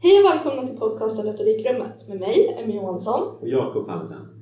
Hej och välkomna till podcasten Retorikrummet med mig, Emmy Johansson. Och Jakob Hansen.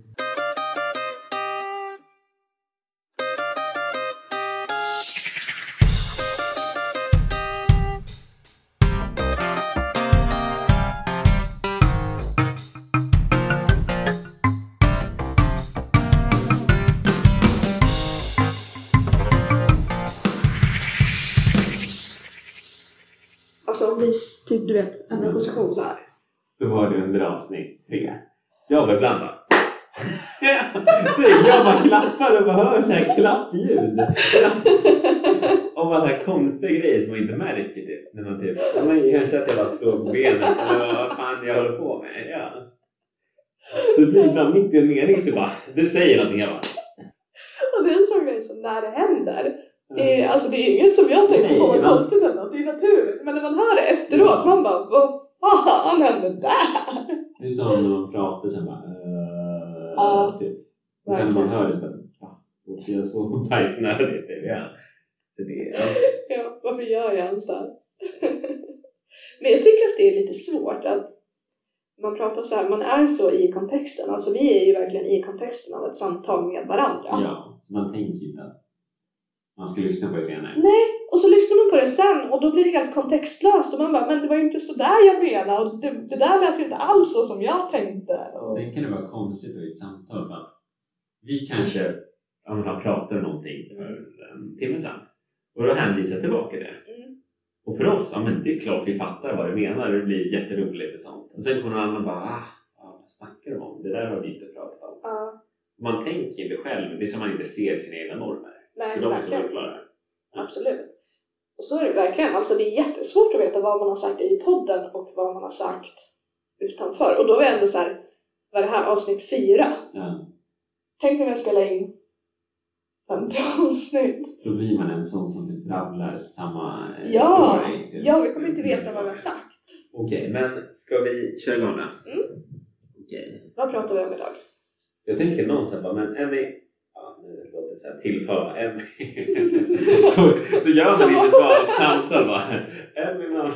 Klappar och bara hör så här klappljud. Och bara så här konstiga grejer som man inte märker typ. När man typ, ja, men kanske att jag bara slår på benet eller vad fan jag håller på med. Ja. Så det blir ibland mitt i en mening så bara, du säger någonting jag bara... Och det är en sån grej som när det händer. Det är, alltså det är inget som jag tänker på var man- konstigt ändå, det är naturligt. Men när man hör det efteråt, Ja. man bara vad fan hände där? Det är som när man pratar sen bara... Uh, Ja, typ. Och sen när man hör det bara... Låter jag så bajsnödig? Typ. Ja. Så det, ja. Ja, varför gör jag ens det? Men jag tycker att det är lite svårt att man pratar så här, man är så i kontexten, alltså vi är ju verkligen i kontexten av ett samtal med varandra. ja, så man tänker inte att man ska lyssna på det senare. Nej, och så lyssnar man på det sen och då blir det helt kontextlöst och man bara, men det var ju inte så där jag menade och det, det där lät ju inte alls så som jag tänkte. Och, Sen kan det vara konstigt i ett samtal för att vi kanske om man har pratat om någonting för en timme sedan och då hänvisar jag tillbaka det. mm, Och för oss, ja men det är klart vi fattar vad du menar och det blir jätteroligt och sånt. Och sen får någon annan bara, ah, ja, vad snackar du om? Det där har vi inte pratat om. ja, Man tänker inte själv, det är som man inte ser sina egna normer. nej, Så de måste verkligen. förklara. Absolut. Och så är det verkligen. Alltså det är jättesvårt att veta vad man har sagt i podden och vad man har sagt utanför. Och då är vi ändå så här, vad är det här, avsnitt fyra? Ja, Tänk om jag spelar in 50 avsnitt. då blir man en sån som typ rabblar samma eh, Ja, story. typ. ja, vi kommer inte veta vad vi har sagt. Okej, men ska vi köra igång då? Mm. Okej. Vad pratar vi om idag? Jag tänker någon här bara, men Emmy, ja nu låter det såhär tilltala, Emmy. så, så gör man Så. inte ett vanligt samtal bara. Emmy mamma.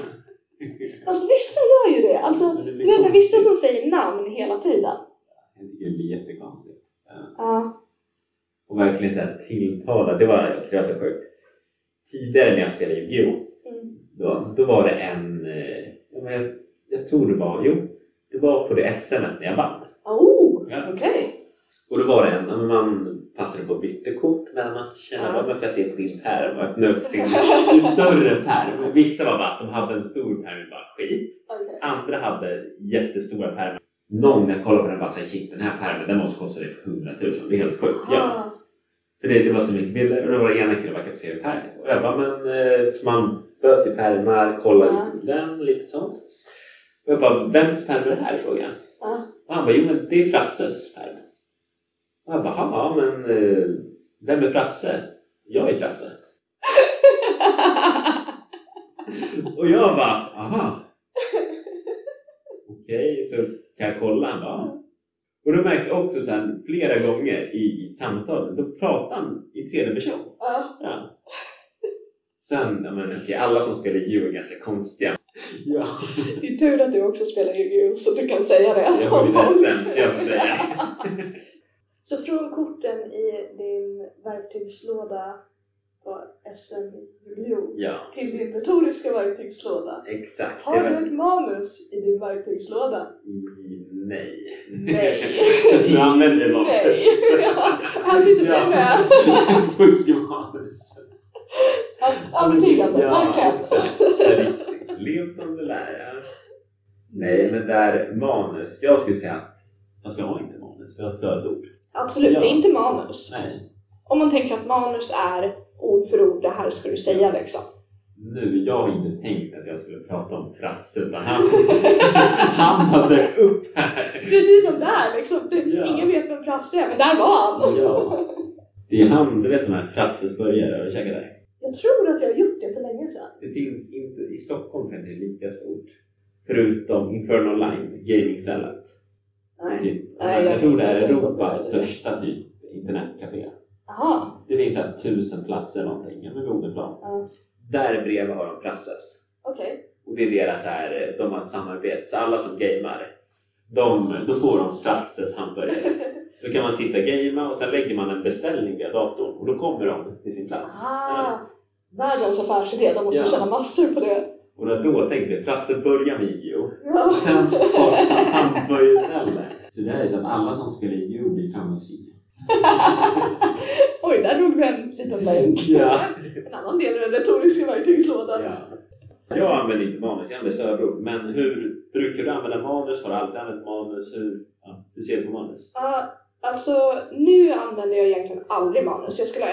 Alltså vissa gör ju det. Alltså, Men det du vet vissa som säger namn hela tiden. Jag tycker det blir jättekonstigt. Ja. Ja. Och verkligen såhär tilltala, det var, det var så sjukt. Tidigare när jag spelade Yu-Gi-Oh! Mm. Då, då var det en, eh, jag, jag tror det var, jo, det var på det SM när jag vann. Oh, Ja. okej. Och då var det en, man passade på att byta kort mellan matcherna. Ja. Ja. Men får jag se på din pärm? Och öppna upp sin större pärm. Vissa var bara att de hade en stor pärm och bara skit. Okej. Andra hade jättestora pärmar. Någon när jag kollade på den bara såhär, shit den här pärmen den måste kosta typ 100 000. Det är helt sjukt. Ja. För det, det var så mycket bilder och då var det ena killen få se pärm. Och jag bara, men eh, för man böt i pärmar, kolla Ja. lite den, lite sånt. Och jag bara, vems pärm är det här? frågade jag. Ja. Och han bara, jo men det är Frasses pärm. Och jag bara, ja men eh, vem är Frasse? Jag är Frasse. Och jag bara, aha. Okej, så kan jag kolla? Han bara. Och då märkte jag också så här, flera gånger i, samtalet, då pratar han i tredje person. Ja. Ja. Sen, ja men okej, alla som spelar Yu är ganska konstiga. Ja, Det är tur att du också spelar Yu-Gi-Oh! så du kan säga det. jag var lite sämst jag får säga. Så från korten i din verktygslåda på SM Yu-Gi-Oh! Ja, till din retoriska verktygslåda. exakt. Har du ett manus i din verktygslåda? Nej. Nej. Du använder manus. Ja, här sitter du med. Fuskmanus. Övertygande, Ja, exakt. Lev som du lär. ja. Nej, men där manus. Jag skulle säga fast vi har inte manus, vi har stödord. Absolut, Ja. det är inte manus. Nej. Om man tänker att manus är ord för ord, det här ska du säga liksom. Nu, jag har inte tänkt att jag skulle prata om Frasse utan han, hade upp här. Precis som där liksom. Det, Ja. Ingen vet vem Frasse är, men där var han. Ja. Det är han, du vet de här Frasses burgare, har du käkat där? Jag tror att jag har gjort det för länge sedan. Det finns inte, i Stockholm finns det lika stort. Förutom Inferno Line, gamingstället. Nej. Jag, Nej, jag jag tror det kan är Europas största typ internetcafé. Jaha. Det finns här tusen platser eller någonting, ja, med Odenplan. Ja. Där bredvid har de Frasses. Okej. Och det är deras här, de har ett samarbete. Så alla som gamer, de, då får de Frasses hamburgare. Då kan man sitta och gamea och sen lägger man en beställning via datorn och då kommer de till sin plats. Ah, världens affärsidé, de måste Ja. tjäna massor på det. Och då, då tänkte jag, Frasse börjar video Ja. och sen startar han hamburgerställe. Så det är så att alla som spelar IGO blir framgångsrika. Oj, där drog du en liten länk. Ja. En annan del i den retoriska verktygslådan. ja. Jag använder inte manus, jag använder stödord. Men hur brukar du använda manus? Har du alltid använt manus? Hur, ja, hur ser du på manus? Ja, alltså nu använder jag egentligen aldrig manus. Jag, skulle,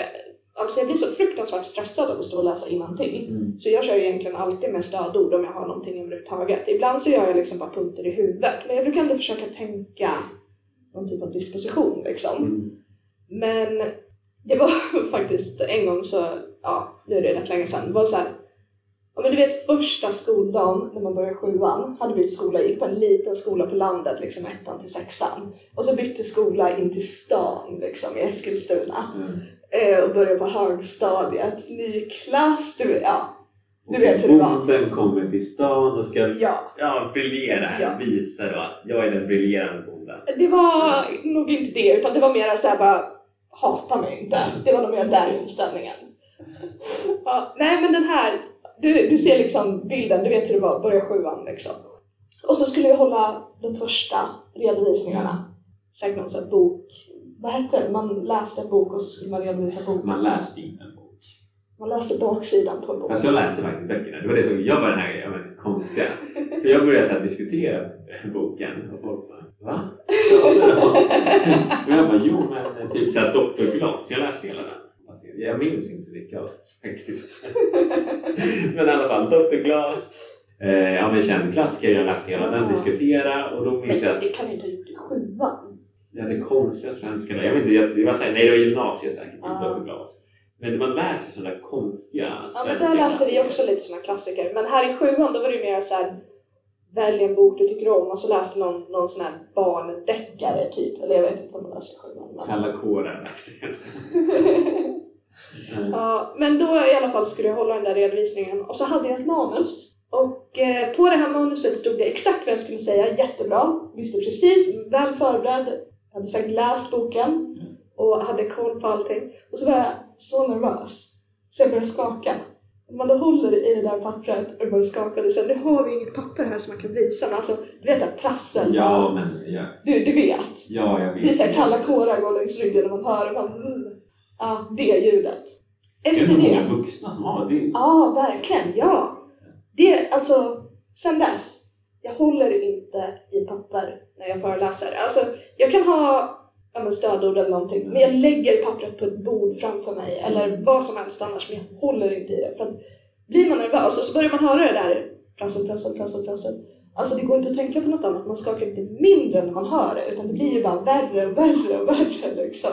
alltså jag blir så fruktansvärt stressad av att stå och läsa innantill. Mm. Så jag kör egentligen alltid med stödord om jag har någonting överhuvudtaget. Ibland så gör jag liksom bara punkter i huvudet. Men jag brukar ändå försöka tänka någon typ av disposition liksom. Mm. Men det var faktiskt en gång så, ja nu är det rätt länge sedan, det var så här, ja, men du vet första skoldagen när man började sjuan, hade bytt skola, gick på en liten skola på landet, liksom ettan till sexan. Och så bytte skola in till stan liksom i Eskilstuna. Mm. Eh, och började på högstadiet, ny klass, du, ja. Du vet hur det var. Bonden kommer till stan och ska Ja, ja, briljera, Ja. visa då att jag är den briljerande bonden. det var nog inte det, utan det var mer så här bara hata mig inte. Det var nog mer den inställningen. Ja, nej men den här, du, du ser liksom bilden, du vet hur det var, börja sjuan liksom. Och så skulle vi hålla de första redovisningarna. Säkert någon sån här bok, vad hette det? Man läste en bok och så skulle man redovisa boken. Man läste inte en. Man läste baksidan på en bok. Alltså jag läste faktiskt böckerna. Det var det som jag var den här jag men, konstiga. För jag började så här, diskutera boken och folk bara Va? och jag bara jo men typ såhär Dr. Glas. Jag läste hela den. Jag minns inte så mycket av det faktiskt. men i alla fall Dr. Glas. Eh, ja men känd klassiker. Jag läste hela den, diskutera och då minns jag att det kan inte ha gjort i sjuan. jag hade konstiga svenska Jag vet inte, jag, det var så här, nej det var gymnasiet säkert. Ah. Dr. Glas. Men man läser sådana konstiga Ja, svenska men där läste vi också lite såna klassiker. Men här i sjuan då var det ju mer så här välj en bok du tycker om och så läste någon, någon sån här barndeckare typ. Eller jag vet inte vad man läste i sjuan. Men... Kalla kårar läste jag. Mm. ja, men då i alla fall skulle jag hålla den där redovisningen och så hade jag ett manus. Och eh, på det här manuset stod det exakt vad jag skulle säga, jättebra. Visste precis, väl förberedd. Hade säkert läst boken och hade koll på allting. Och så var jag så nervös så jag började skaka. Man då håller i det där pappret och börjar skaka och säger nu har vi inget papper här som man kan visa. Men alltså, du vet att prassel, Ja, men ja, du, du vet. ja jag vet. Det är så här kalla kårar går längs ryggen när man hör det. Man, ja, det ljudet. Det är Efter det. många vuxna som har det. Ja, verkligen. Ja. Det, alltså, sen dess, jag håller inte i papper när jag föreläser. Alltså, jag kan ha ja, men stödord eller någonting, men jag lägger pappret på ett bord framför mig eller vad som helst annars, men jag håller inte i det. För att blir man nervös och så börjar man höra det där prassel, prassel, prassel, prassel. Alltså det går inte att tänka på något annat, man skakar inte mindre när man hör det, utan det blir ju bara värre och värre och värre liksom.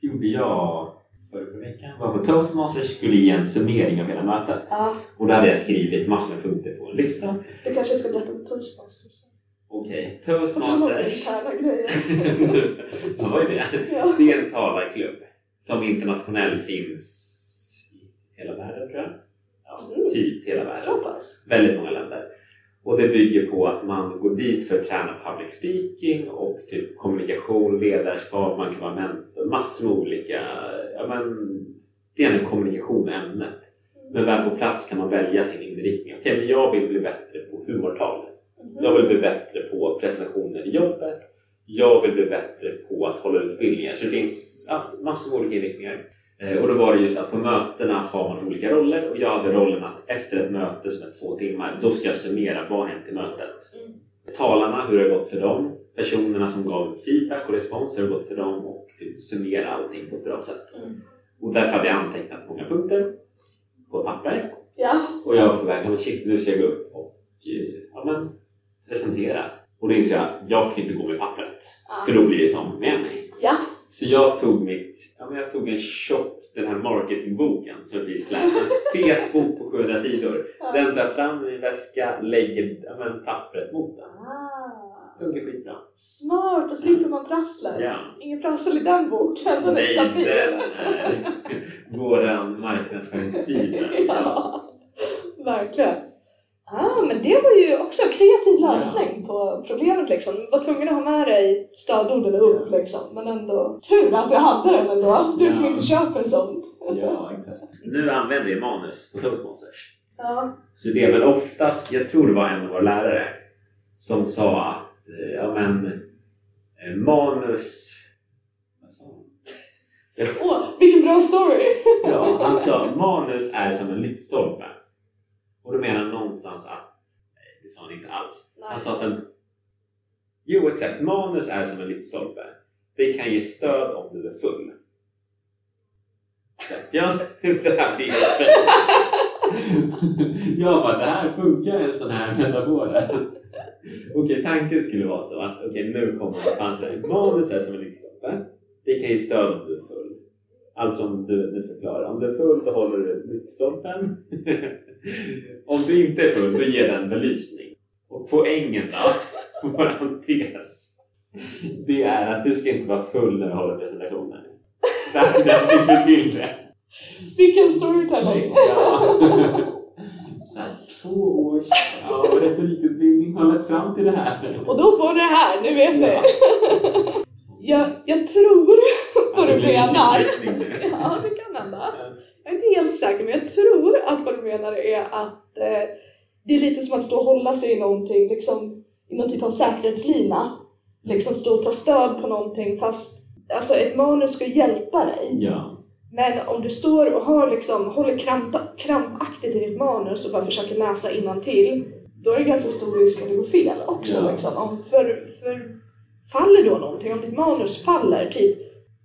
Det gjorde jag förra veckan. Var på Toastmasters skulle ge en summering av hela mötet. Ja, Och där hade jag skrivit massor med punkter på en lista. du kanske ska berätta om toastmasters. Okej, så låter Toastmasters. Vad var det? Ja. Det är en talarklubb som internationellt finns i hela världen tror jag. Ja, Mm. typ hela världen. Så pass? väldigt många länder. Och det bygger på att man går dit för att träna public speaking och typ kommunikation, ledarskap, man kan vara mentor, massor med olika, ja men det är en kommunikation ämnet. Men väl på plats kan man välja sin inriktning. Okej, men jag vill bli bättre på humortal. Jag vill bli bättre på presentationer i jobbet. Jag vill bli bättre på att hålla utbildningar. Så det finns ja, massor med olika inriktningar. Eh, Och då var det just att på mötena har man olika roller och jag hade rollen att efter ett möte som är två timmar, då ska jag summera vad har hänt i mötet. Mm. Talarna, hur det har gått för dem. Personerna som gav feedback och respons, hur det har gått för dem och typ summera allting på ett bra sätt. Mm. Och därför hade jag antecknat många punkter på papper. Ja. Och jag var på väg, shit nu ska jag gå upp och eh, ja, men, presentera. Och då insåg jag, jag kan inte gå med pappret. Ja. För då blir det som med mig. Ja. Så jag tog mitt, ja men jag tog en tjock, den här marketingboken som precis läste. En fet bok på 700 sidor. Ja. Den tar fram i min väska, lägger ja, men, pappret mot den. Ah. Funkar skitbra. Smart, då slipper man prasslet. Ja. Ingen prassel i den boken, den är Nej, stabil. den är våran marknadsföringsbibel. ja, verkligen. Ah, men det var ju också en kreativ lösning på problemet liksom. Var tvungen att ha med dig stödorden upp liksom. Men ändå, tur att du hade den ändå. Du som Ja. inte köper sånt. Ja, exakt. Nu använder vi manus på Toastmasters. Ja. Så det är väl oftast, jag tror det var en av våra lärare som sa att eh, ja, men, eh, manus... Vad sa han? Åh, vilken bra story! ja, han sa manus är som en lyktstolpe. Och då menar han någonstans att... Nej, det sa han inte alls. Nej. Han sa att en... Jo, exakt. Manus är som en lyktstolpe. Det kan ge stöd om du är full. Så, Ja, det här blir Jag bara, det här funkar en sån här metafor. Okej, tanken skulle vara så att okej, nu kommer chansen. Manus är som en lyktstolpe. Det kan ge stöd om du är full. Alltså om du, nu förklarar, om du är full då håller du lyktstolpen. om du inte är full då ger den belysning. Och poängen då, våran tes, det är att du ska inte vara full när du håller presentationen. Där, där fick vi till det. Vilken storytelling! Ja. Så här, två års ja, retorikutbildning har lett fram till det här. Och då får ni det här, nu vet ni! Ja. Jag, jag tror vad du menar. Ja, det kan hända. Jag är inte helt säker, men jag tror att vad du menar är att eh, det är lite som att stå och hålla sig i någonting, liksom i någon typ av säkerhetslina. Liksom stå och ta stöd på någonting fast alltså ett manus ska hjälpa dig. Ja. Men om du står och har liksom, håller krampa, krampaktigt i ditt manus och bara försöker läsa till då är det ganska stor risk att det går fel också. Ja. Liksom. Om, för, för faller då någonting, om ditt manus faller, typ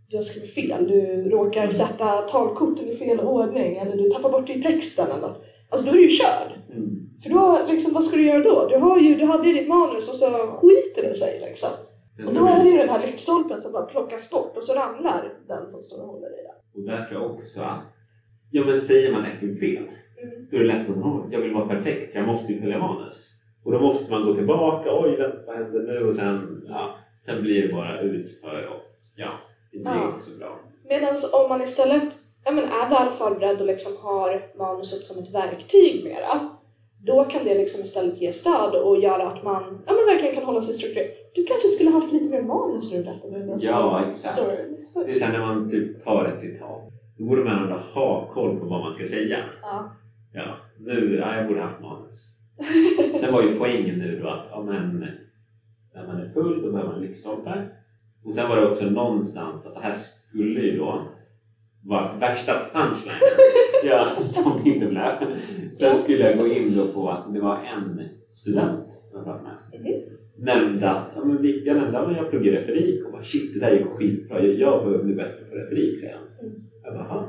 du har skrivit fel, du råkar sätta talkorten i fel ordning eller du tappar bort det i texten eller något. Alltså då är du ju körd. Mm. För då, liksom, vad ska du göra då? Du, har ju, du hade ju ditt manus och så skiter det sig liksom. Sen Och då är det ju den här lyktstolpen som bara plockas bort och så ramlar den som står och håller i den. Och där tror jag också att, ja men säger man ett ord fel, Mm. då är det lätt att "Åh, jag vill vara perfekt, jag måste ju följa manus. Och då måste man gå tillbaka, oj vänta vad händer nu? Och sen, ja, sen blir det bara utför och ja, det blir Ja. inte så bra. Medan om man istället ja, men är väl förberedd och liksom har manuset som ett verktyg mera, då kan det liksom istället ge stöd och göra att man ja, men verkligen kan hålla sig strukturerad. Du kanske skulle haft lite mer manus berättade den där Ja, exakt. storyn. Det är sen när man typ tar ett citat, då borde man ändå ha koll på vad man ska säga. Ja. Ja, nu, ja, jag borde haft manus. Sen var ju poängen nu då att ja, men, när man är full då behöver man lyktstolpar. Och sen var det också någonstans att det här skulle ju då vara värsta punchlinen. ja, som det inte blev. Sen skulle jag gå in då på att det var en student som jag pratade med. Mhm. Nämnde att, ja, men jag nämnde att jag pluggar retorik och bara shit det där gick skitbra. Jag, jag behöver bli bättre på retorik säger han. Mm. Jag bara.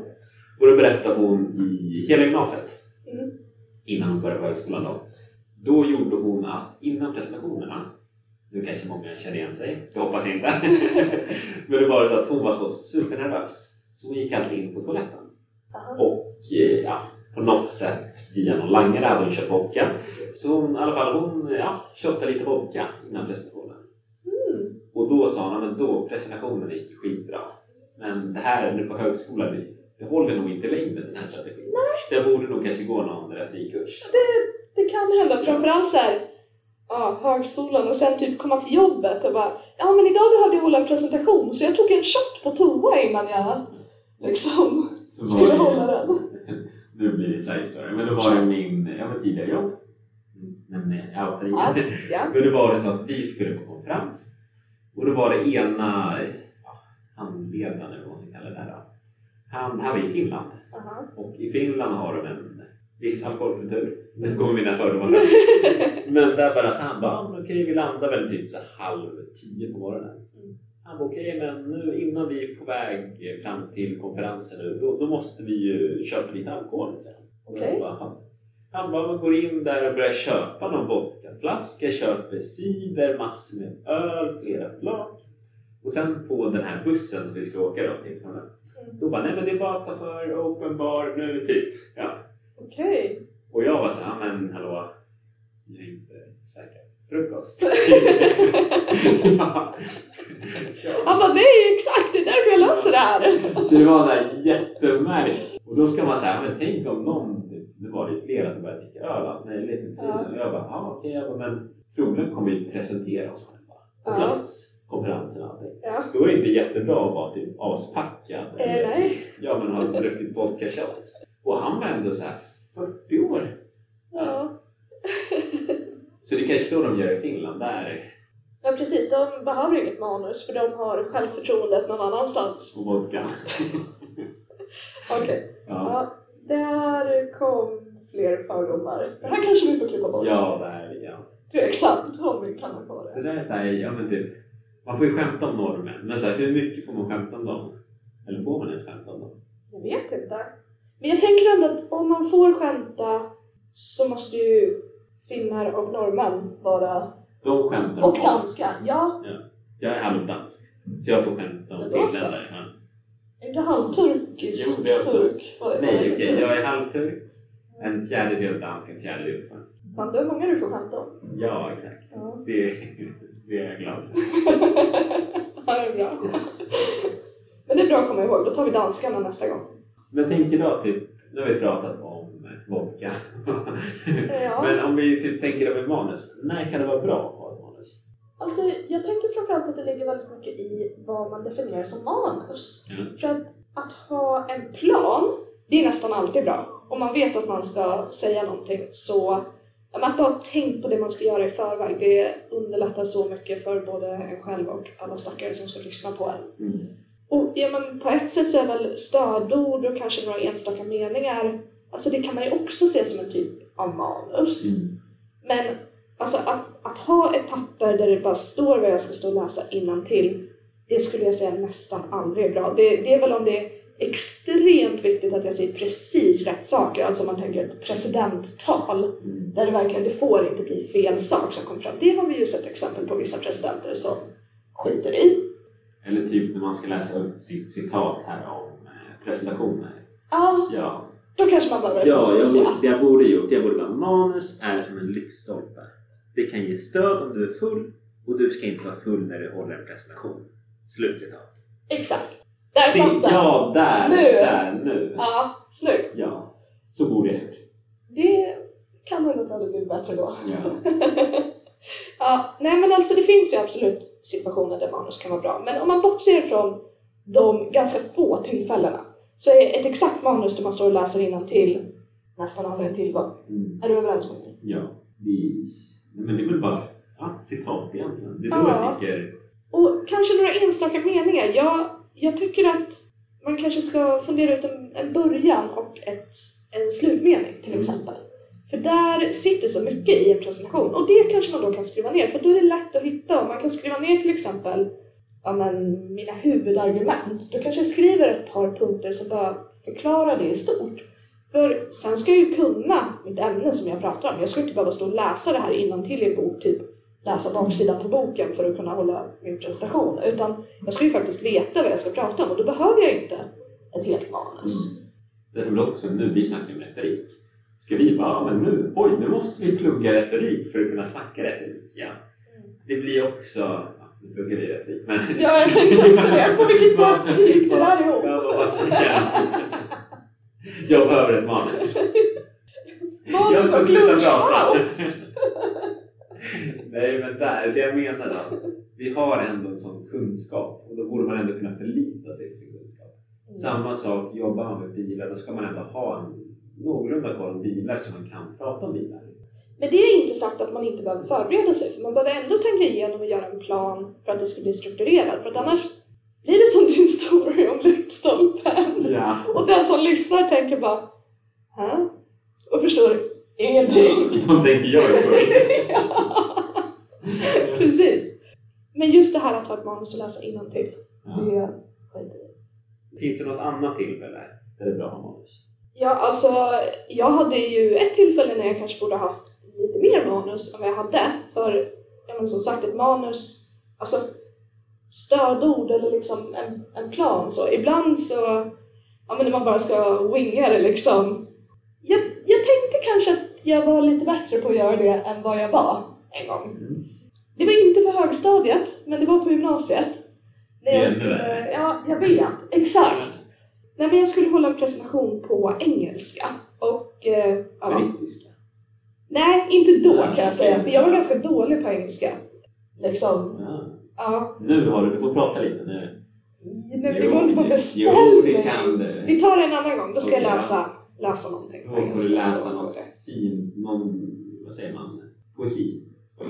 Och då berättade hon i hela gymnasiet Mm. innan hon började på högskolan då. Då gjorde hon att innan presentationerna, nu kanske många känner igen sig, det hoppas jag inte. Men det var så att hon var så supernervös så hon gick alltid in på toaletten. Aha. Och eh, ja, på något sätt via någon langare hade hon köpt vodka. Så hon, i alla fall, hon ja, köpte lite vodka innan presentationen. Mm. Och då sa hon, "Ja, men då presentationen gick skitbra. Men det här nu på högskolan, det, det håller nog inte i längden den här strategin. Så jag borde nog kanske gå någon retorikkurs. Det kan hända, framförallt så här, ja, högskolan och sen typ komma till jobbet och bara ja men idag behövde jag hålla en presentation så jag tog en shot på toa innan jag liksom Så skulle var hålla den. Nu blir det side story, men då var det min ja, men tidigare jobb. Nej, jag outar Ja, ingen. ja. Men då var det så att vi skulle på konferens. Och då var det ena handledaren, eller vad man ska kalla det där. Han, här var i Finland. Aha. Och i Finland har de en viss alkoholkultur. Nu kommer mina fördomar fram. Men där bara att han bara, "Ja, men okej vi landar väl typ så halv tio på morgonen. Mm. Han bara, okej men nu innan vi är på väg fram till konferensen nu, då, då måste vi ju köpa lite alkohol sen. Bara, "Jaha." Han bara går in där och börjar köpa någon vodkaflaska, köper cider, massor med öl, flera flak. Och sen på den här bussen som vi ska åka då till, då bara, nej men det är bara att ta för open bar nu typ. Ja. Okej. Och jag var så här, men hallå, jag har inte käkat frukost. ja. Han bara nej exakt, det är därför jag löser det här. Så det var så här jättemärkligt. Och då ska man säga, men tänk om någon, typ, nu var det flera som började dricka öl allt möjligt sidan. Ja. Och jag bara, ja okej, bara, men troligen kommer vi presentera oss själva på Ja. plats, konferensen och allting. Ja. Då är det inte jättebra att vara typ aspackad. Eh, nej. Ja, men har druckit vodka shots. Och han var ändå så här 40 år. Ja. Så det kanske är så de gör i Finland. Där ja, precis. De behöver inget manus för de har självförtroendet någon annanstans. på vodka. Okej. Ja, Ja, där kom fler fördomar. Det här kanske vi får klippa bort. ja där ja. Tveksamt om vi kan ha kvar Det det. där är så här, ja men typ. Man får ju skämta om normen. Men så här, hur mycket får man skämta om dem? Eller får man ens skämta om dem? Jag vet inte. Men jag tänker ändå att om man får skämta så måste ju finnar och norrmän vara... De skämtar Och oss. danska, ja. Jag är halvdansk. Så jag får skämta om Men då så. finländare. Ja. Inte halvturkisk Jo, det är också. turk. Vad- vad Nej heter okej, det? jag är halvturk. En fjärdedel dansk, en fjärdedel svensk. Fan, det är många du får skämta om. Ja, exakt. Ja. Det, det är jag glad för. ja, det är bra. Men det är bra att komma ihåg, då tar vi danskarna nästa gång. Men tänk idag, typ, nu har vi pratat om vodka. Ja. Men om vi typ tänker över manus, när kan det vara bra att ha ett manus? Alltså, jag tänker framförallt att det ligger väldigt mycket i vad man definierar som manus. Mm. För att, att ha en plan, det är nästan alltid bra. Om man vet att man ska säga någonting så att bara tänk på det man ska göra i förväg, det underlättar så mycket för både en själv och alla stackare som ska lyssna på en. Mm. Och ja, men på ett sätt så är väl stödord och kanske några enstaka meningar, alltså det kan man ju också se som en typ av manus. Mm. Men alltså att, att ha ett papper där det bara står vad jag ska stå och läsa innantill, det skulle jag säga nästan aldrig är bra. Det, det är väl om det är extremt viktigt att jag säger precis rätt saker, alltså om man tänker ett presidenttal, Mm. där det verkligen, det får inte bli fel sak som kommer fram. Det har vi ju sett exempel på vissa presidenter som skiter i. Eller typ när man ska läsa upp sitt citat här om eh, presentationer. Ja, Ja, då kanske man behöver ja jag, manus, borde, det jag borde gjort, jag borde bara manus är som en lyktstolpe. Det kan ge stöd om du är full och du ska inte vara full när du håller en presentation. Slutcitat. Exakt. Där satt den! Ja, där! Nu. Där, nu! Ja, snyggt. Ja, så borde jag gjort. Det kan nog inte bli bättre då. Ja. Ja, nej men alltså det finns ju absolut situationer där manus kan vara bra. Men om man bortser från de ganska få tillfällena så är ett exakt manus där man står och läser till nästan aldrig en tillgång. Mm. Är du överens med mig? Ja, det, men det är väl bara ja, citat egentligen. Det är då Ja. jag tycker... Och kanske några enstaka meningar. Jag, jag tycker att man kanske ska fundera ut en, en början och ett, en slutmening till Mm. exempel. För där sitter så mycket i en presentation och det kanske man då kan skriva ner för då är det lätt att hitta. Om man kan skriva ner till exempel ja, men, mina huvudargument. Då kanske jag skriver ett par punkter som bara förklarar det i stort. För sen ska jag ju kunna mitt ämne som jag pratar om. Jag ska inte behöva stå och läsa det här innantill i en bok, typ läsa baksidan på boken för att kunna hålla min presentation. Utan jag ska ju faktiskt veta vad jag ska prata om och då behöver jag inte ett helt manus. Mm. Det är väl också nu, vi snackar om retorik. Bara, ja, men nu, oj, nu måste vi plugga retorik för att kunna snacka retorik. Ja. Det blir också, ja, nu pluggar vi retorik, men... Ja, jag tänkte också det. På vilket sätt gick det där ihop? Ja, vad- snackar jag? Behöver ett manus. Jag ska sluta prata. Nej, men där, det jag menar då. Vi har ändå en sån kunskap och då borde man ändå kunna förlita sig på sin kunskap. Samma sak, jobbar man med bilar, då ska man ändå ha en någorlunda koll om bilar så man kan prata om bilar. Men det är inte sagt att man inte behöver förbereda sig, för man behöver ändå tänka igenom och göra en plan för att det ska bli strukturerat. För att annars blir det som din story om lyktstolpen. Ja. Och den som lyssnar tänker bara Hä? Och förstår ingenting. Då tänker jag på det. Precis. Men just det här att ha ett manus och läsa innantill, Ja. det skiter. Finns det något annat tillfälle där det är bra att ha manus? Ja, alltså jag hade ju ett tillfälle när jag kanske borde ha haft lite mer manus än vad jag hade. För, ja men som sagt, ett manus, alltså stödord eller liksom en, en plan så. Ibland så, ja men när man bara ska winga det liksom. Jag, jag tänkte kanske att jag var lite bättre på att göra det än vad jag var en gång. Det var inte på högstadiet, men det var på gymnasiet. Det är ännu värre. ja, jag vet. Exakt. Nej, men jag skulle hålla en presentation på engelska och eh, ja. Brittiska. Nej, inte då Nej, kan jag säga, för jag var ganska dålig på engelska. Liksom, Ja. ja. Nu har du, du får prata lite nu. Men det går inte på Jo, beställning. det kan du. Vi tar det en annan gång, då ska Okej, jag ja. läsa, läsa någonting. Då får du läsa något fint, någon, vad säger man, poesi. Ja,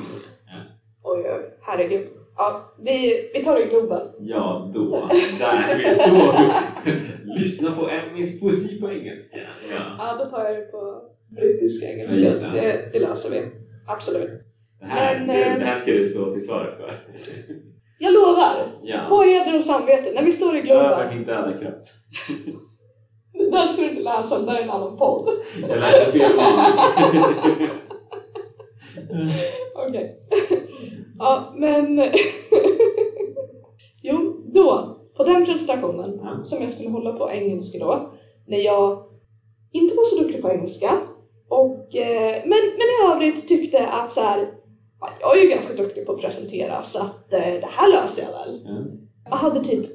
Oj, oj, herregud. Ja, vi, vi tar det i Globen. ja då, där, vi- då. Lyssna på Emmys poesi på engelska. Ja. Ja, då tar jag det på brittisk Ja, engelska. just det. det, det löser vi. Absolut. Det, här, Men, det, eh, det här ska du stå till svars för. Jag lovar! Ja. På heder och samvete, när vi står i Globen. Över min döda kropp. Det där ska du inte läsa, det där är en annan podd. Jag läste fel manus. Okej. Ja, men... jo, då, på den presentationen Ja. som jag skulle hålla på engelska då, när jag inte var så duktig på engelska, och, eh, men, men i övrigt tyckte att så här, ja, jag är ju ganska duktig på att presentera så att eh, det här löser jag väl. Ja. Jag hade typ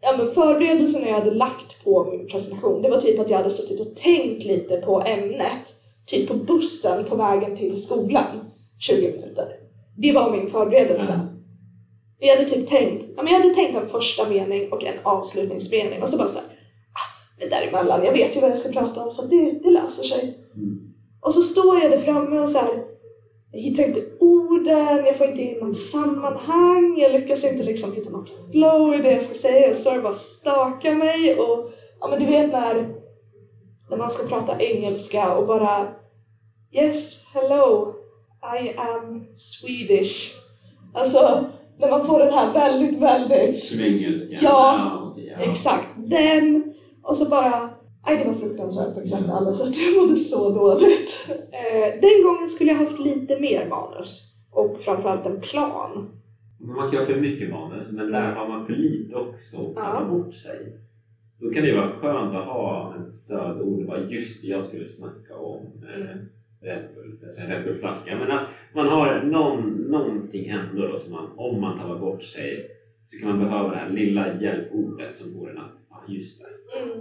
ja, men förberedelserna jag hade lagt på min presentation, det var typ att jag hade suttit och tänkt lite på ämnet, typ på bussen på vägen till skolan, 20 minuter. Det var min förberedelse. Ja. Jag hade typ tänkt, ja, men jag hade tänkt en första mening och en avslutningsmening och så bara såhär, ah, men däremellan, jag vet ju vad jag ska prata om så det, det löser sig. Mm. Och så står jag där framme och så här, jag hittar inte orden, jag får inte in något sammanhang, jag lyckas inte liksom hitta något flow i det jag ska säga. Jag står och bara stakar mig och ja men du vet när, när man ska prata engelska och bara Yes, hello, I am Swedish. Alltså, när man får den här väldigt, väldigt... Svengelska. Ja, okej, ja. Exakt, den! Och så bara, nej det var fruktansvärt på exakt alla sätt, jag mådde så dåligt. Eh, den gången skulle jag haft lite mer manus och framförallt en plan. Man kan ha för mycket manus, men där har man för lite också och Ja. bort sig. Då kan det ju vara skönt att ha ett stödord. Bara, just det, jag skulle snacka om eh, Mm. Red Bull, jag säger Red Bull-flaska. Men att man har någon, någonting ändå då som man, om man tappar bort sig, så kan man behöva det här lilla hjälpordet som får en att, ja just det. Mm.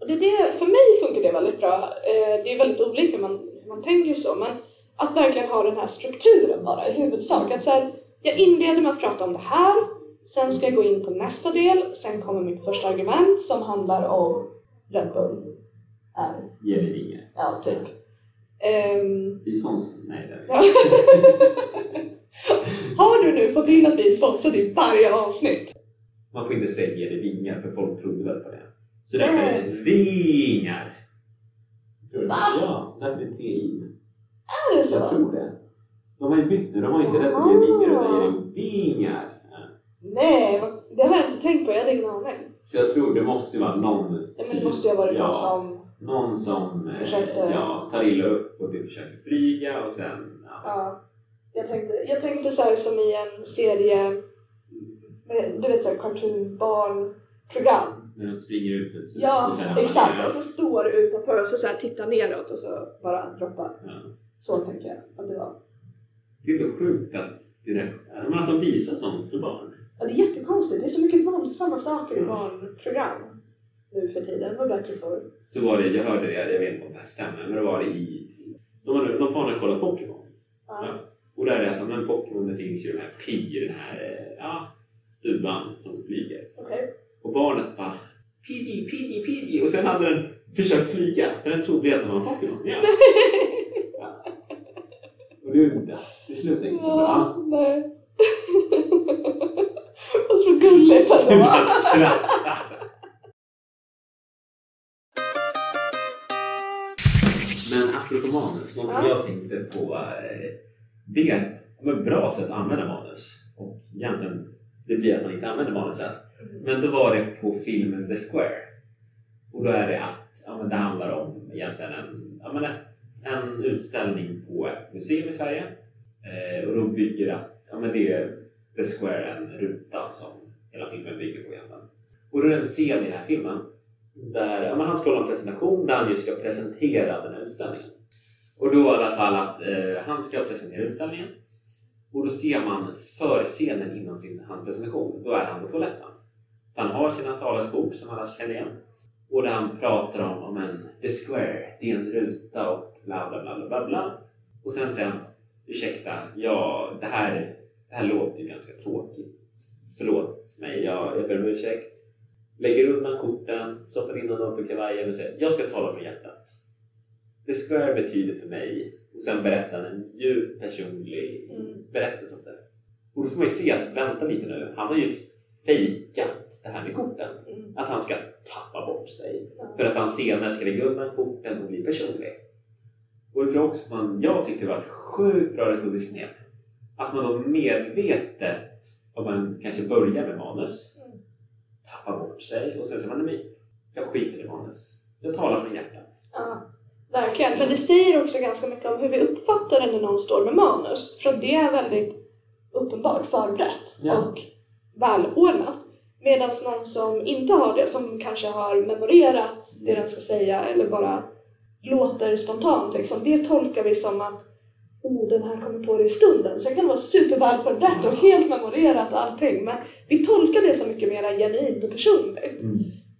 Och det, det, för mig funkar det väldigt bra. Eh, det är väldigt olika hur man, hur man tänker så, men att verkligen ha den här strukturen bara i huvudsak. Att så här, jag inleder med att prata om det här, sen ska jag gå in på nästa del, sen kommer mitt första argument som handlar om Red Bull är, Ge dig vingar. ja typ. Ehm, Vi sponsrar? Nej, det är ja. Har du nu fått in att vi är sponsrade i varje avsnitt? Man får inte säga dig vingar för folk trodde väl på det. Så därför är det vingar. Tror? Va? Ja, därför är det TI. Är det så? Jag tror det. De har ju bytt nu. De har inte rätt att ge vingar utan ger dig vingar. Ja. Nej, det har jag inte tänkt på, jag hade ingen aning. Så jag tror det måste vara någon Ja, men det måste ju ha varit ja, någon som... någon som eh, Försökte- ja, tar illa upp och du försöker flyga och sen... Ja. Ja, jag tänkte, jag tänkte så här som i en serie, du vet såhär cartoon barnprogram. När de springer ut för Ja, och sen exakt. Och så står utanför och så, så här tittar neråt och så bara droppar. Ja. Så tänker jag att det var. Det är så sjukt att, det att de visar sånt för barn. Ja, det är jättekonstigt. Det är så mycket våldsamma saker i barnprogram nu för tiden. Var bättre förr. Så var det, jag hörde det, jag vet inte om det här stämmer, men det var det i... De, hade, de barnen kollade Pokémon. Ja. Och där är att men Pokémon, det finns ju den här Py, den här ja, duvan som flyger. Okej. Och barnet bara Pidgey, Pidgey, Pidgey. Och sen hade den försökt flyga, för den trodde att den var en Pokémon. Ja. det är ett bra sätt att använda manus. Och egentligen, det blir att man inte använder manuset. Men då var det på filmen The Square. Och då är det att ja, men det handlar om egentligen en, ja, men en utställning på ett museum i Sverige. Eh, och då bygger det, ja, men det är The Square en ruta som hela filmen bygger på egentligen. Och då är det en scen i den här filmen där ja, men han ska hålla en presentation där han just ska presentera den här utställningen. Och då i alla fall att eh, han ska presentera utställningen och då ser man förscenen innan sin hans presentation. Då är han på toaletten. Han har sina talarskor som alla känner igen. Och där han pratar om, om en the square, det är en ruta och bla bla bla bla bla. bla. Och sen säger han ursäkta, ja, det här, det här låter ju ganska tråkigt. Förlåt mig, jag, jag ber om ursäkt. Lägger undan korten, stoppar in dem för kavajen och säger jag ska tala från hjärtat. Square betyder för mig och sen berättar han en djup personlig Mm. berättelse om det. Och då får man ju se att, vänta lite nu, han har ju fejkat det här med korten. Mm. Att han ska tappa bort sig. Ja. För att han senare ska lägga undan korten och bli personlig. Och det tror jag också man, jag tyckte det var ett sjukt bra retoriskt knep. Att man då medvetet, om man kanske börjar med manus, Mm. tappar bort sig och sen säger man nej, jag skiter i manus. Jag talar från hjärtat. Verkligen. Men det säger också ganska mycket om hur vi uppfattar det när någon står med manus. För det är väldigt uppenbart förberett Ja. och välordnat. Medan någon som inte har det, som kanske har memorerat det den ska säga eller bara låter spontant, liksom, det tolkar vi som att oh, den här kommer på det i stunden. Sen kan det vara supervälförberett och helt memorerat och allting. Men vi tolkar det så mycket mer genuint och personligt.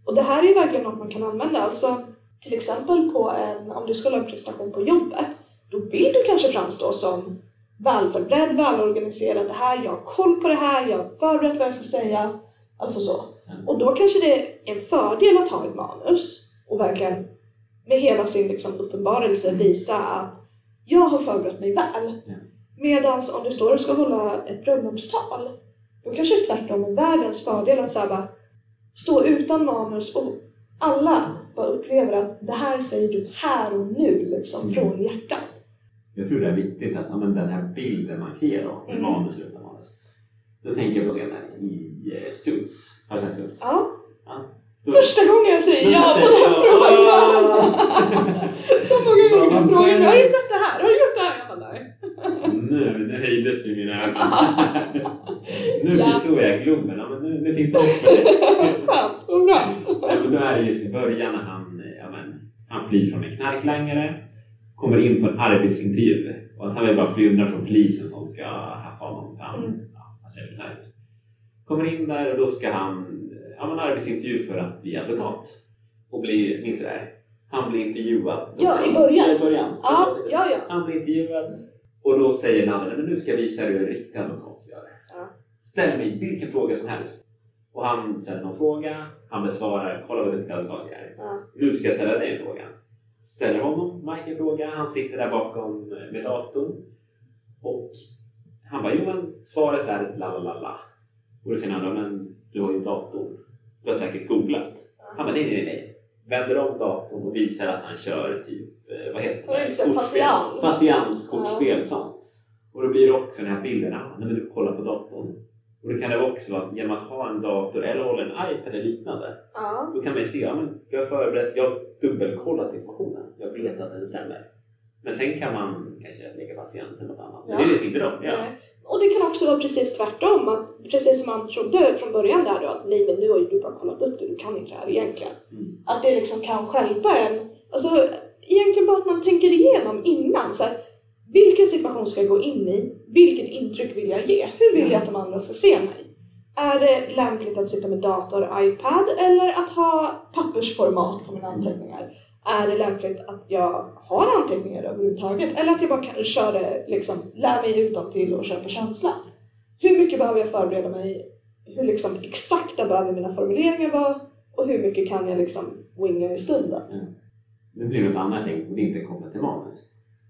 Och det här är ju verkligen något man kan använda. Alltså, till exempel på en, om du ska ha en presentation på jobbet, då vill du kanske framstå som välförberedd, välorganiserad. Det här, jag har koll på det här, jag har förberett vad jag ska säga. Alltså så. Mm. Och då kanske det är en fördel att ha ett manus och verkligen med hela sin liksom, uppenbarelse visa att jag har förberett mig väl. Ja. Medan om du står och ska hålla ett bröllopstal, då kanske det tvärtom är världens fördel att så här bara, stå utan manus och alla bara upplever att det här säger du här och nu, liksom, Mm. från hjärtat. Jag tror det är viktigt att ja, men den här bilden man kan ge då, Mm. manus utan manus. Då tänker jag på scenen i eh, Suits. Har du sett Suits? Ja. Då- Första gången jag säger ja på den frågan! Ah! Så många gånger de frågar skönt. har du sett det här? Har du gjort det här? Jag bara nej. Nu, nu höjdes det i mina ögon. nu Ja. förstår jag Globen. Ja, men nu, nu finns det också. Skönt, vad bra. Ja, men då är det just i början när han, ja, men, han flyr från en knarklangare, kommer in på en arbetsintervju och att han vill bara fly undan från polisen som ska haffa honom för han, Mm. ja, han säljer knark. Kommer in där och då ska han ja, men arbetsintervju för att bli advokat. Och bli, minns du det här? Han blir intervjuad. Ja, i början. Ja, i början. Ja, ja, ja. Han blir intervjuad och då säger andra, men nu ska jag visa dig hur en riktig advokat gör. Ja. Ställ mig vilken fråga som helst. Och han ställer någon fråga, han besvarar, kolla vad riktig advokat jag är. Ja. Nu ska jag ställa dig en fråga. Ställer honom Mike en fråga, han sitter där bakom med datorn. Och han bara, jo men svaret är la la la la. Och då säger andra, men du har ju datorn. Du har säkert googlat. Han bara, nej nej nej. Vänder om datorn och visar att han kör typ, eh, vad heter det? liksom patiens. Patiens, kortspel sånt. Och då blir det också den här bilden, nej men du kollar på datorn. Och då kan det också vara att genom att ha en dator eller hålla en iPad eller liknande Ja. då kan man ju se, ja, men jag har förberett, jag har dubbelkollat informationen. Jag vet att den stämmer. Men sen kan man kanske lägga patienten något annat. Men Ja. det vet inte de. Ja. Nej. Och det kan också vara precis tvärtom. Att precis som man trodde från början där då, att nej men nu har ju du bara kollat upp det, du kan inte det här egentligen. Mm. Att det liksom kan stjälpa en. Alltså egentligen bara att man tänker igenom innan. Så här, vilken situation ska jag gå in i? Vilket intryck vill jag ge? Hur vill jag att de andra ska se mig? Är det lämpligt att sitta med dator, iPad eller att ha pappersformat på mina anteckningar? Är det lämpligt att jag har anteckningar överhuvudtaget? Eller att jag bara kör det, liksom, lär mig utantill och kör på känsla? Hur mycket behöver jag förbereda mig? Hur liksom exakta behöver mina formuleringar vara? Och hur mycket kan jag liksom winga i stunden? Nu blir det något annat tänk, det inte kopplat till manus.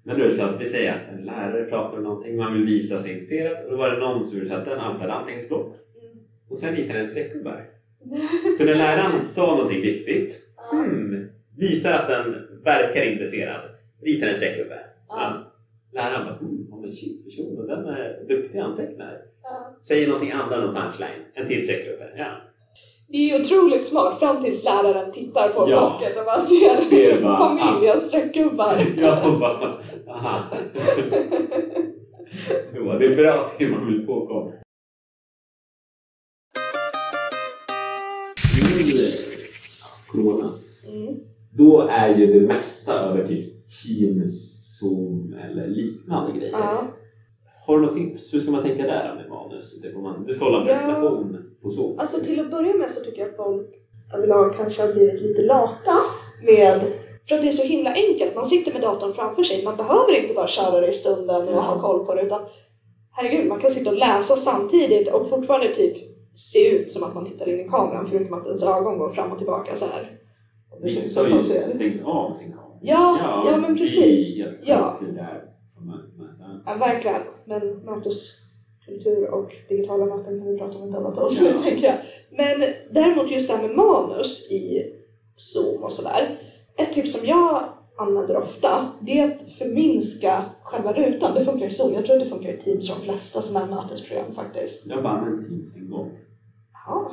Men då är det så att vi säger att en lärare pratar om någonting, man vill visa sig intresserad och då var det någon som sätta en altade anteckningsblock och sen ritade en streckgubbar. Så när läraren sa någonting viktigt, hmm, visar att den verkar intresserad, ritar en streckgubbe. Ja. Läraren bara, hmm, ja, men shit, personen den är duktig antecknare. Ja. Säger någonting annat än punchline, en till streckgubbe. Ja. Det är ju otroligt smart fram tills läraren tittar på Ja. blocket och bara ser, Ser bara, familj och streckgubbar. Jag bara, aha. Jo, det är bra att man vill påkomma. Corona, Mm. Då är ju det mesta över typ Teams, Zoom eller liknande grejer. Ja. Har du något tips? Hur ska man tänka där med manus? Man, du ska hålla en Ja. presentation på Zoom. Alltså till att börja med så tycker jag att folk överlag kanske har blivit lite lata med för att det är så himla enkelt. Man sitter med datorn framför sig. Man behöver inte bara köra det i stunden och ha koll på det utan herregud, man kan sitta och läsa samtidigt och fortfarande typ se ut som att man tittar in i kameran förutom att ens ögon går fram och tillbaka så här. Och Vissa ju stängt av sin kamera. Ja, ja, men precis. Det är helt Ja. hur det är. Ja, verkligen. Men möteskultur och digitala möten kan vi prata om ett annat avsnitt, Ja. tänker jag. Men däremot just det här med manus i Zoom och sådär. Ett tips som jag använder ofta, det är att förminska själva rutan. Det funkar i Zoom. Jag tror att det funkar i Teams för de flesta sådana här mötesprogram faktiskt. Jag bara använt Teams en gång. Jaha,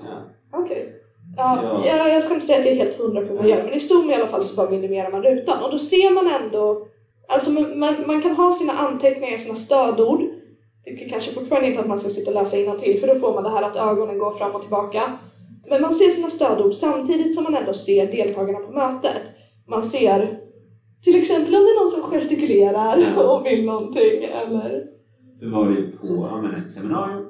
Ja. okej. Ja, Ja. ja, jag ska inte säga att jag är helt hundra på vad jag gör, men i Zoom i alla fall så bara minimerar man rutan och då ser man ändå, alltså man, man, man kan ha sina anteckningar, sina stödord. Tycker kanske fortfarande inte att man ska sitta och läsa till för då får man det här att ögonen går fram och tillbaka. Men man ser sina stödord samtidigt som man ändå ser deltagarna på mötet. Man ser till exempel om det är någon som gestikulerar och vill någonting eller Så var det på ett seminarium.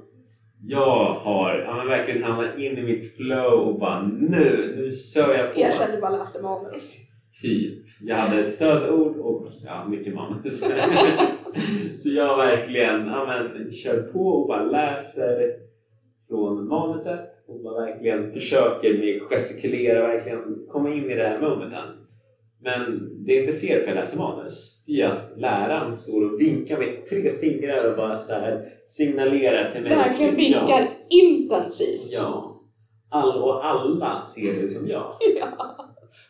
Jag har ja, men verkligen hamnat in i mitt flow och bara nu, nu kör jag på. erkänn du bara läste manus. Typ. Jag hade stödord och ja, mycket manus. så jag verkligen ja, men, kör på och bara läser från manuset och bara verkligen försöker med gestikulera, verkligen komma in i det här momenten. Men det jag inte ser för jag läser manus, det att läraren står och vinkar med tre fingrar och bara så här signalerar till mig. Verkligen Ja. vinkar intensivt. Ja. All, och alla ser ut som jag.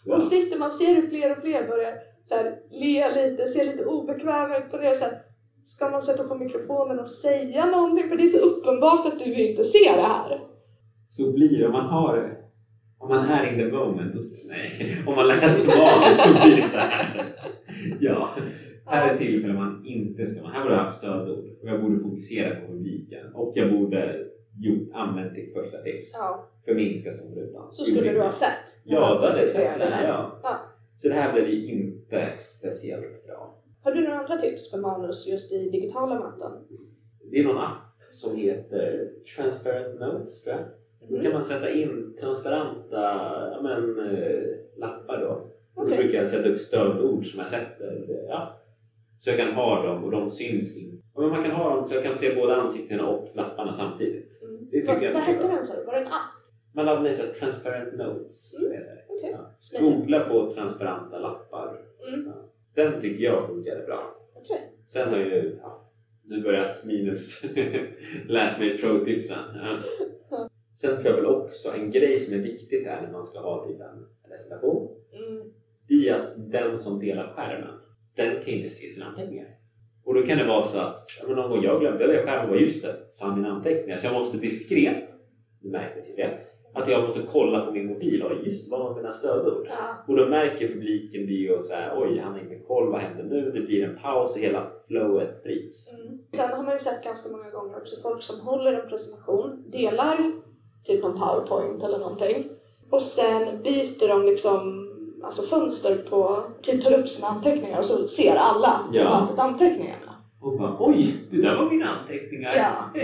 Ja. Och sitter man ser hur fler och fler börjar så här, le lite, se lite obekväma ut på det. Så här, ska man sätta på mikrofonen och säga någonting? För det är så uppenbart att du inte ser det här. så blir det om man har om man är in the moment och, nej, om man läser manus så blir det så här. Ja, här är tillfällen man inte ska, här borde jag haft stödord och jag borde fokusera på publiken och jag borde gjort, använt ditt första tips. Ja. Förminska zonrutan. Så skulle du ha sett. Ja, det hade jag det sett. Ja. Ja. Så det här blev ju inte speciellt bra. Har du några andra tips för manus just i digitala möten? Det är någon app som heter Transparent Notes tror jag. Då Mm. kan man sätta in transparenta men, eh, lappar då. Och Då brukar jag sätta upp stödord som jag sätter. Ja. Så jag kan ha dem och de syns in. Ja, men man kan ha dem så jag kan se både ansiktena och lapparna samtidigt. Mm. Det tycker Vad, jag vad hette den sa du? Var det en app? Man laddar ner så här transparent notes. Mm. Okej. Ja. Googla på transparenta lappar. Mm. Ja. Den tycker jag funkade bra. Okej. Sen har ju ja, nu börjat minus lärt mig pro-tipsen. Ja. Sen tror jag väl också en grej som är viktigt här när man ska ha typ en presentation. Mm. Är att den som delar skärmen, den kan inte se sina anteckningar. Och då kan det vara så att ja, någon gång jag glömde dela skärmen och bara just det, fan mina anteckningar. Så jag måste diskret, det märktes ju det, att jag måste kolla på min mobil och just vad var mina stödord? Ja. Och då märker publiken det och så här, oj han har inte koll, vad händer nu? Det blir en paus och hela flowet bryts. Mm. Sen har man ju sett ganska många gånger också folk som håller en presentation, delar typ en powerpoint eller någonting och sen byter de liksom alltså fönster på, typ tar upp sina anteckningar och så ser alla Ja. anteckningarna. Och bara oj, det där var mina anteckningar. Ja.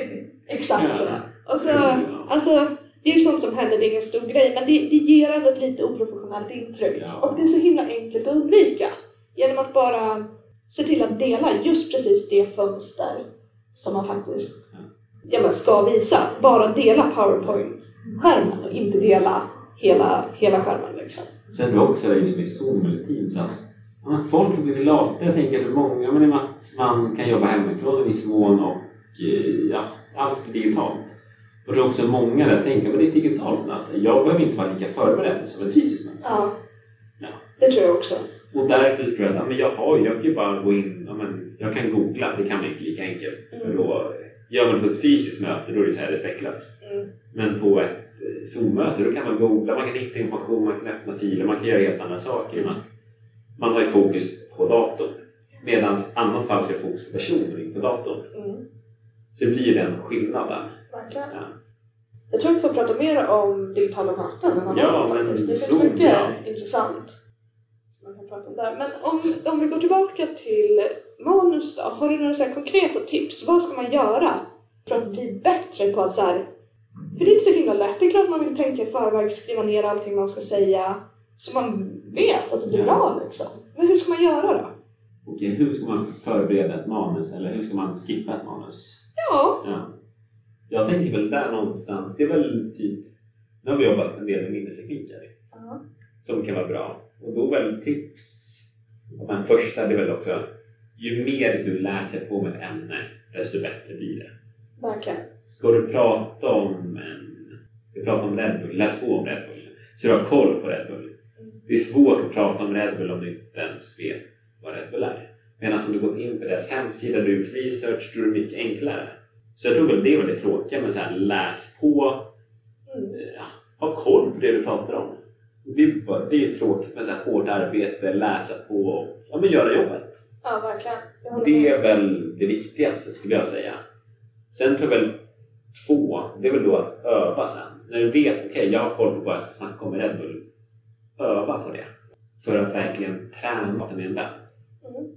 Exakt Ja. sådär. Och så, Ja. alltså, det är ju sånt som händer, det är ingen stor grej, men det, det ger ändå ett lite oprofessionellt intryck. Ja. Och det är så himla enkelt att undvika. Genom att bara se till att dela just precis det fönster som man faktiskt Ja. ja, men ska visa. Bara dela powerpoint-skärmen och inte dela hela, hela skärmen. Liksom. Sen är det också det just med Zoom eller Teams att ja, men folk blir lata. Jag tänker att många, men i och med att man kan jobba hemifrån i viss mån och eh, ja, allt blir digitalt. Och det är också många där tänker men det är digitalt möte. Jag behöver inte vara lika förberedd som ett fysiskt möte. Ja. Ja. Det tror jag också. Och därför tror jag att ja, men jag, har, jag kan ju bara gå in, ja, men jag kan googla, det kan bli inte lika enkelt. För Mm. då, gör man det på ett fysiskt möte då är det så här respektlöst. Mm. Men på ett Zoom-möte då kan man googla, man kan hitta information, man kan öppna filer, man kan göra helt andra saker. Man, man har ju fokus på datorn. Medan annat fall ska fokus på personen, inte på datorn. Mm. Så det blir den skillnaden. Verkligen. Ja. Jag tror vi får prata mer om digitala möten en annan Ja, men faktiskt. Det finns mycket ja. intressant som man kan prata om där. Men om, om vi går tillbaka till manus då. Har du några så konkreta tips? Vad ska man göra för att bli bättre på att så här, För det är inte så himla lätt. Det är klart man vill tänka i förväg, skriva ner allting man ska säga så man vet att det blir bra liksom. Men hur ska man göra då? Okej, hur ska man förbereda ett manus eller hur ska man skippa ett manus? Ja, Ja. Jag tänker väl där någonstans, det är väl typ, nu har vi jobbat en del med minnestekniker som kan vara bra. Och då väl tips, den första det är väl också, ju mer du läser på med ett ämne, desto bättre blir det. verkligen. Ska du prata om en, ska du prata om Red Bull, läs på om Red Bull. Så du har koll på Red Bull. Det är svårt att prata om Red Bull om du inte ens vet vad Red Bull är. Medan om du gått in på deras hemsida och gjort research, då är det mycket enklare. Så jag tror väl det väl det tråkiga med så här, läs på, Mm. eh, ha koll på det du pratar om. Det är, bara, det är tråkigt med så här hårt arbete, läsa på och ja, men göra jobbet. Ja, verkligen. Det är väl det viktigaste skulle jag säga. Sen tror jag väl två, det är väl då att öva sen. När du vet, okej jag har koll på vad jag ska snacka om i Red Bull. Öva på det. För att verkligen träna med en vän. Mm.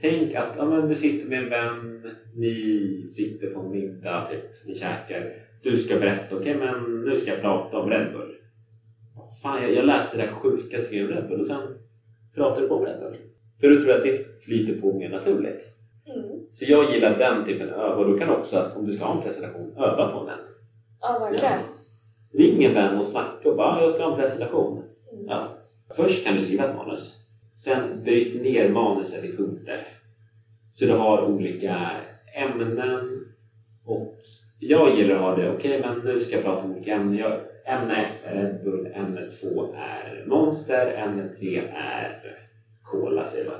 Tänk att ja, men du sitter med en vän, ni sitter på en middag, typ, ni käkar. Du ska berätta, okej men nu ska jag prata om Red Bull. Fan, jag, jag läste det där sjuka skrivet om Red Bull och sen pratar du på om Red Bull. För då tror att det flyter på mer naturligt. Mm. Så jag gillar den typen av öva. Och då kan också, att om du ska ha en presentation, öva på den. Ja, verkligen. Ring en vän och snacka och bara "Ah, “jag ska ha en presentation”. Mm. Ja. Först kan du skriva ett manus. Sen bryt ner manuset i punkter. Så du har olika ämnen. Och jag gillar att ha det, okej men nu ska jag prata om olika ämnen. Jag, ämne 1 är Red Bull, ämne 2 är Monster, ämne 3 är Cola säger jag.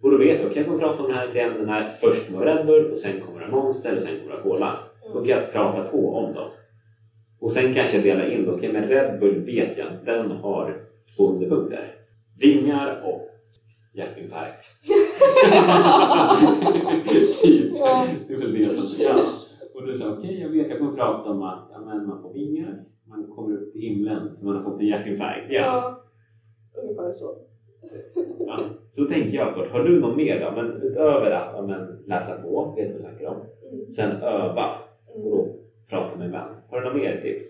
Mm. Och då vet jag, okej jag kommer prata om de här ämnena. Först kommer Red Bull och sen kommer det Monster och sen kommer det Cola. Då kan jag prata på om dem. Och sen kanske jag delar in det. Okej, men Red Bull vet jag att den har två underpunkter. Vingar och hjärtinfarkt. typ. Ja. Det är väl det som. Precis. Och då sa okej, jag vet att jag kommer prata om att ja, men man får vingar, man kommer upp till himlen för man har fått en hjärtinfarkt. Ja. Ja, ungefär så. Ja. Så tänker jag kort. Har du något mer då? Men utöver att ja, men läsa på, vet vad du snackar om. Mm. Sen öva och Mm. då prata med vän. Har du något mer tips?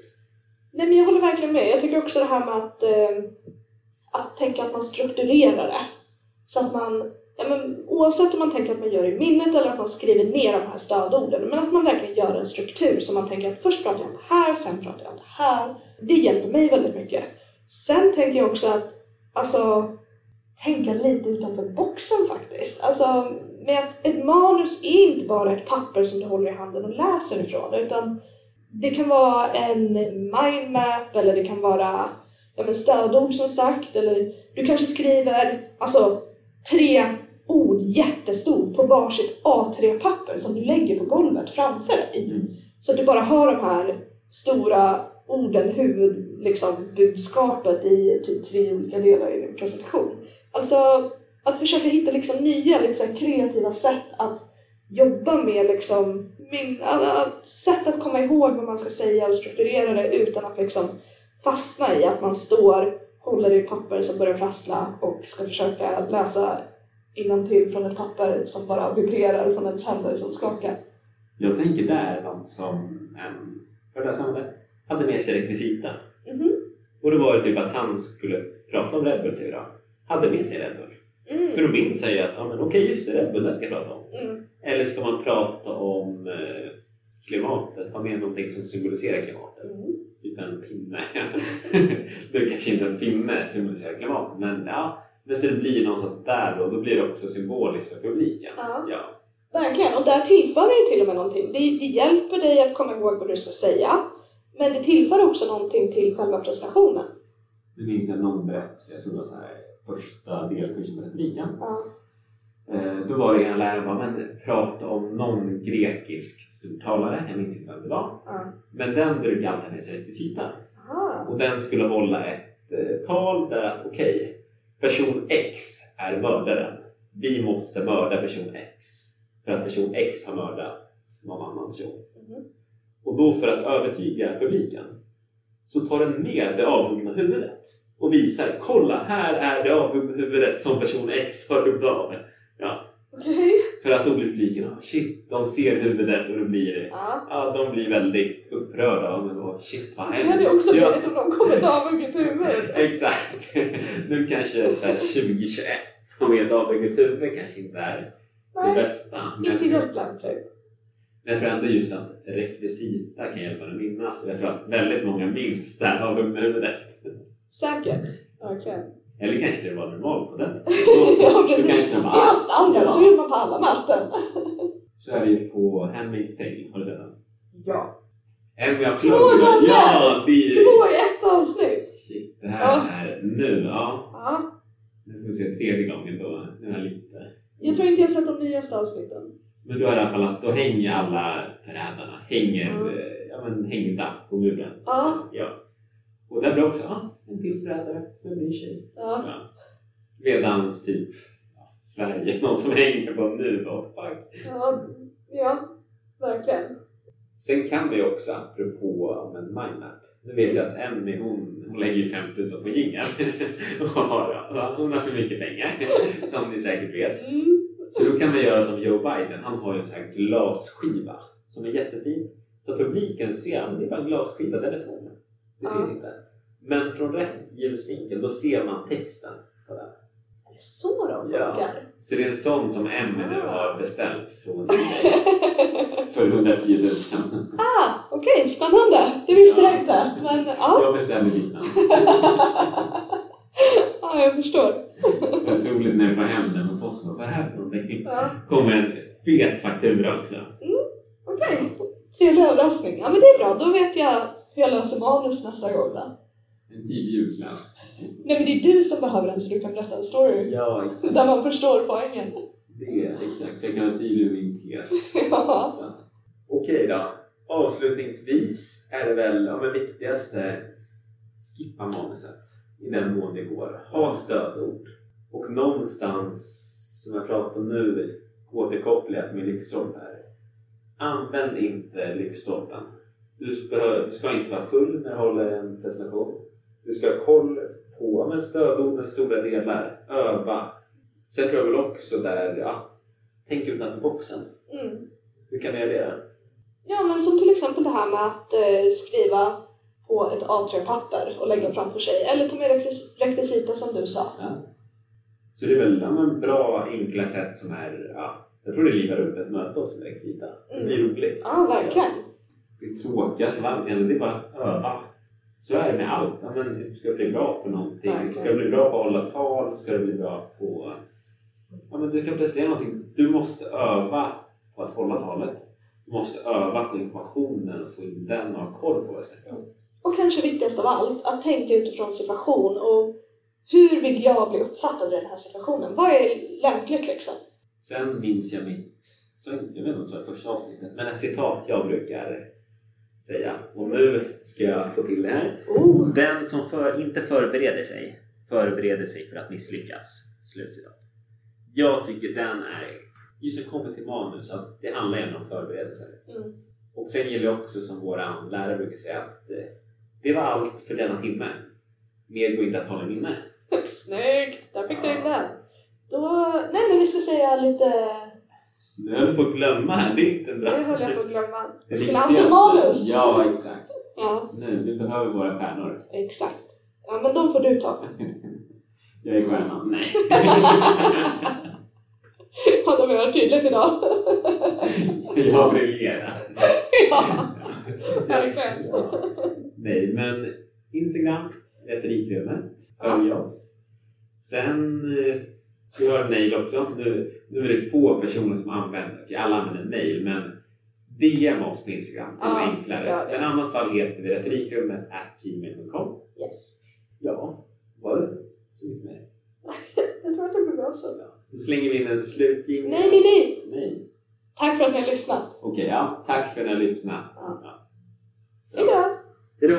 Nej, men jag håller verkligen med. Jag tycker också det här med att, eh, att tänka att man strukturerar det. Så att man, ja, men, oavsett om man tänker att man gör i minnet eller att man skriver ner de här stödorden, men att man verkligen gör en struktur så man tänker att först pratar jag om det här, sen pratar jag om det här. Det hjälper mig väldigt mycket. Sen tänker jag också att, alltså, tänka lite utanför boxen faktiskt. Alltså, med att ett manus är inte bara ett papper som du håller i handen och läser ifrån, utan det kan vara en mindmap eller det kan vara ja, men stödord som sagt. Eller du kanske skriver alltså, tre ord jättestort på varsitt A3-papper som du lägger på golvet framför dig. Mm. Så att du bara hör de här stora orden, huvud, liksom, budskapet i typ tre olika delar i din presentation. Alltså att försöka hitta liksom nya liksom, kreativa sätt att jobba med liksom, min, sätt att komma ihåg vad man ska säga och strukturera det utan att liksom fastna i att man står, håller i papper som börjar prassla och ska försöka läsa innantill från ett papper som bara vibrerar från ens händer som skakar. Jag tänker där någon som en föreläsare hade med sig rekvisita. Mhm. Och då var det typ att han skulle prata om Red jag. Hade med sig Red Bull. För Mm. då minns jag ju att, ja men okej just det, Red Bull, det ska jag prata om. Mm. Eller ska man prata om eh, klimatet, ha med någonting som symboliserar klimatet. Mm. Typ en pinne. det är kanske inte en pinne symboliserar klimatet, men ja. Men så det blir något sånt där då, då blir det också symboliskt för publiken. Ja. Ja. Verkligen, och där tillför det till och med någonting. Det, det hjälper dig att komma ihåg vad du ska säga, men det tillför också någonting till själva presentationen. Nu minns jag någon berättelse, jag tror det var så här, första delkursen på retoriken. Ja. Eh, Då var det ena läraren bara, men prata om någon grekisk stortalare, jag minns inte vem det var. Ja. Men den brukar alltid ha med sig rekvisita. Och den skulle hålla ett eh, tal där att okej, person X är mördaren. Vi måste mörda person X. För att person X har mördat någon annan person. Mhm. Och då för att övertyga publiken så tar den med det avhuggna huvudet och visar kolla här är det avhuggna huvudet som person X har huggt av. Ja. Okej. För att då blir publiken, ah, shit, de ser huvudet och då blir det Ja. Ja, de blir väldigt upprörda. Men då, shit vad Det hemskt. hade också blivit om de kommit av mitt huvud. Exakt. Nu kanske så här 2021 och med avböjt huvud kanske inte är det Nej, bästa. Men inte jag, helt lämpligt. men jag tror ändå just att rekvisita kan hjälpa en att minnas. Och jag tror att väldigt många minns det här avhuggna huvudet. Säkert. Verkligen. Eller kanske det var normalt på den Ja, precis. Det var standard, ja. så gjorde man på alla möten. Så är det ju på Handmaid's Tale. Har du sett den? Ja. Emmy har Två gånger! Ja, det är Två i ett avsnitt. Shit, det här är nu. Ja. Ja. Nu får vi se tredje gången då. Nu är jag lite... Jag tror inte jag sett de nyaste avsnitten. Men då är det i alla fall att då hänger alla förrädarna hänger, Ja. eh, ja, men hängda på muren. Ja. Ja. Och där blir också, ja, en till förrädare, vem bryr sig? Ja. Ja. Medans typ ja, Sverige, någon som hänger på en mur och fuck. Ja. Ja. Verkligen. Sen kan vi också, apropå ja, men mindmap, nu vet jag att Emmy hon, hon lägger ju 5000 på jingel. Ja, hon har för mycket pengar, som ni säkert vet. Mm. Så då kan man göra som Joe Biden, han har ju en sån här glasskiva som är jättefin. Så publiken ser att det är bara en glasskiva, den är tom. Det Ja. syns inte. Men från rätt ljusvinkel, då ser man texten på den. Är det så de Ja. funkar? Så det är en sån som Emmy nu Ah. har beställt från eBay för 110 000. ah, okej, spännande. Det visste jag inte. Men ja. Jag beställde ditt namn. ja, jag förstår. Det är roligt när jag får hem den och posten. Vad är det här för någonting? Ja. kommer en fet faktura också. Okej, trevlig överraskning. Ja men det är bra, då vet jag hur jag löser manus nästa gång då. En tidig julklapp. Nej men det är du som behöver den så du kan berätta en story Ja, exakt. där man förstår poängen. Det, exakt. Så jag kan vara tydlig med min tes. Ja. Okej då. Avslutningsvis är det väl men viktigaste skippa manuset i den mån det går. Ha stödord. Och någonstans, som jag pratar om nu, till min lyktstolpe här. Använd inte lyktstolpen. Du du ska inte vara full när du håller en presentation. Du ska ha koll på men stödorden, stora delar. Öva. Sen tror jag väl också där, ja, tänk utanför boxen. Mm. Hur kan vi göra det? Ja men som till exempel det här med att eh, skriva på ett A3-papper och lägga framför sig. Eller ta med rekvis- rekvisita som du sa. Ja. Så det är väl ja, men bra, enkla sätt som är... Ja, jag tror det livar upp ett möte också med rekvisita. Det blir roligt. Ja, verkligen. Det tråkigaste av allt det är bara att öva. Så är det med allt. Ja, men du ska bli bra på någonting. Verkligen. Ska du bli bra på att hålla tal, ska du bli bra på... Ja, men du ska prestera någonting. Du måste öva på att hålla talet. Du måste öva på informationen och få in den och ha koll på vad jag ska Och kanske viktigast av allt, att tänka utifrån situation och hur vill jag bli uppfattad i den här situationen? Vad är lämpligt liksom? Sen minns jag mitt, så jag vet inte om det första avsnittet, men ett citat jag brukar säga. Och nu ska jag få till det här. Oh. Den som för, inte förbereder sig, förbereder sig för att misslyckas. Slutcitat. Jag tycker den är, just när kommer till manus, att det handlar ändå om förberedelser. Mm. Och sen gäller det också som våra lärare brukar säga att eh, det var allt för denna timme. Mer går inte att hålla i minne. Snyggt! Där fick du in den. Då, nej men vi ska säga lite... Nu höll du på att glömma här, det är inte bra. Det höll jag på att glömma. Vi skulle haft ett manus! Ja, exakt. Ja, Nu, vi behöver våra stjärnor. exakt. Ja, men de får du ta. Jag är stjärnan. Nej. Ja, de har varit tydligt idag. Jag briljerar. ja, verkligen. Ja. Nej, men Instagram, Retorikrummet. Följ oss. Sen, eh, vi har en mail också. Nu, nu är det få personer som använder, okej, alla använder mail, men DM oss på Instagram. Det är Ja, enklare. gör det. Men i annat fall heter vi retorikrummet at gmail.com. Yes. Ja, var det så mycket mer? Jag tror att det blir bra så. Ja. Då slänger vi in en slutjingel. Nej, nej, nej! Nej. Tack för att ni har lyssnat. Okej, ja. Tack för att ni har lyssnat. Ja. Ja. Hejdå! Hejdå!